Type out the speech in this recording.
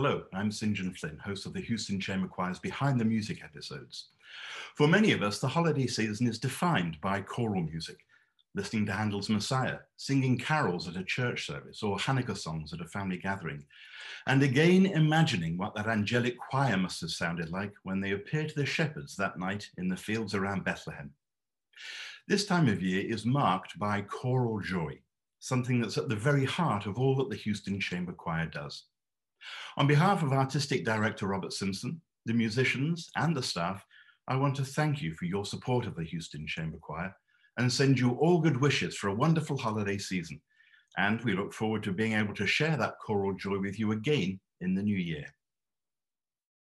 Hello, I'm St. John Flynn, host of the Houston Chamber Choir's Behind the Music episodes. For many of us, the holiday season is defined by choral music, listening to Handel's Messiah, singing carols at a church service, or Hanukkah songs at a family gathering, and again imagining what that angelic choir must have sounded like when they appeared to the shepherds that night in the fields around Bethlehem. This time of year is marked by choral joy, something that's at the very heart of all that the Houston Chamber Choir does. On behalf of Artistic Director Robert Simpson, the musicians, and the staff, I want to thank you for your support of the Houston Chamber Choir and send you all good wishes for a wonderful holiday season. And we look forward to being able to share that choral joy with you again in the new year.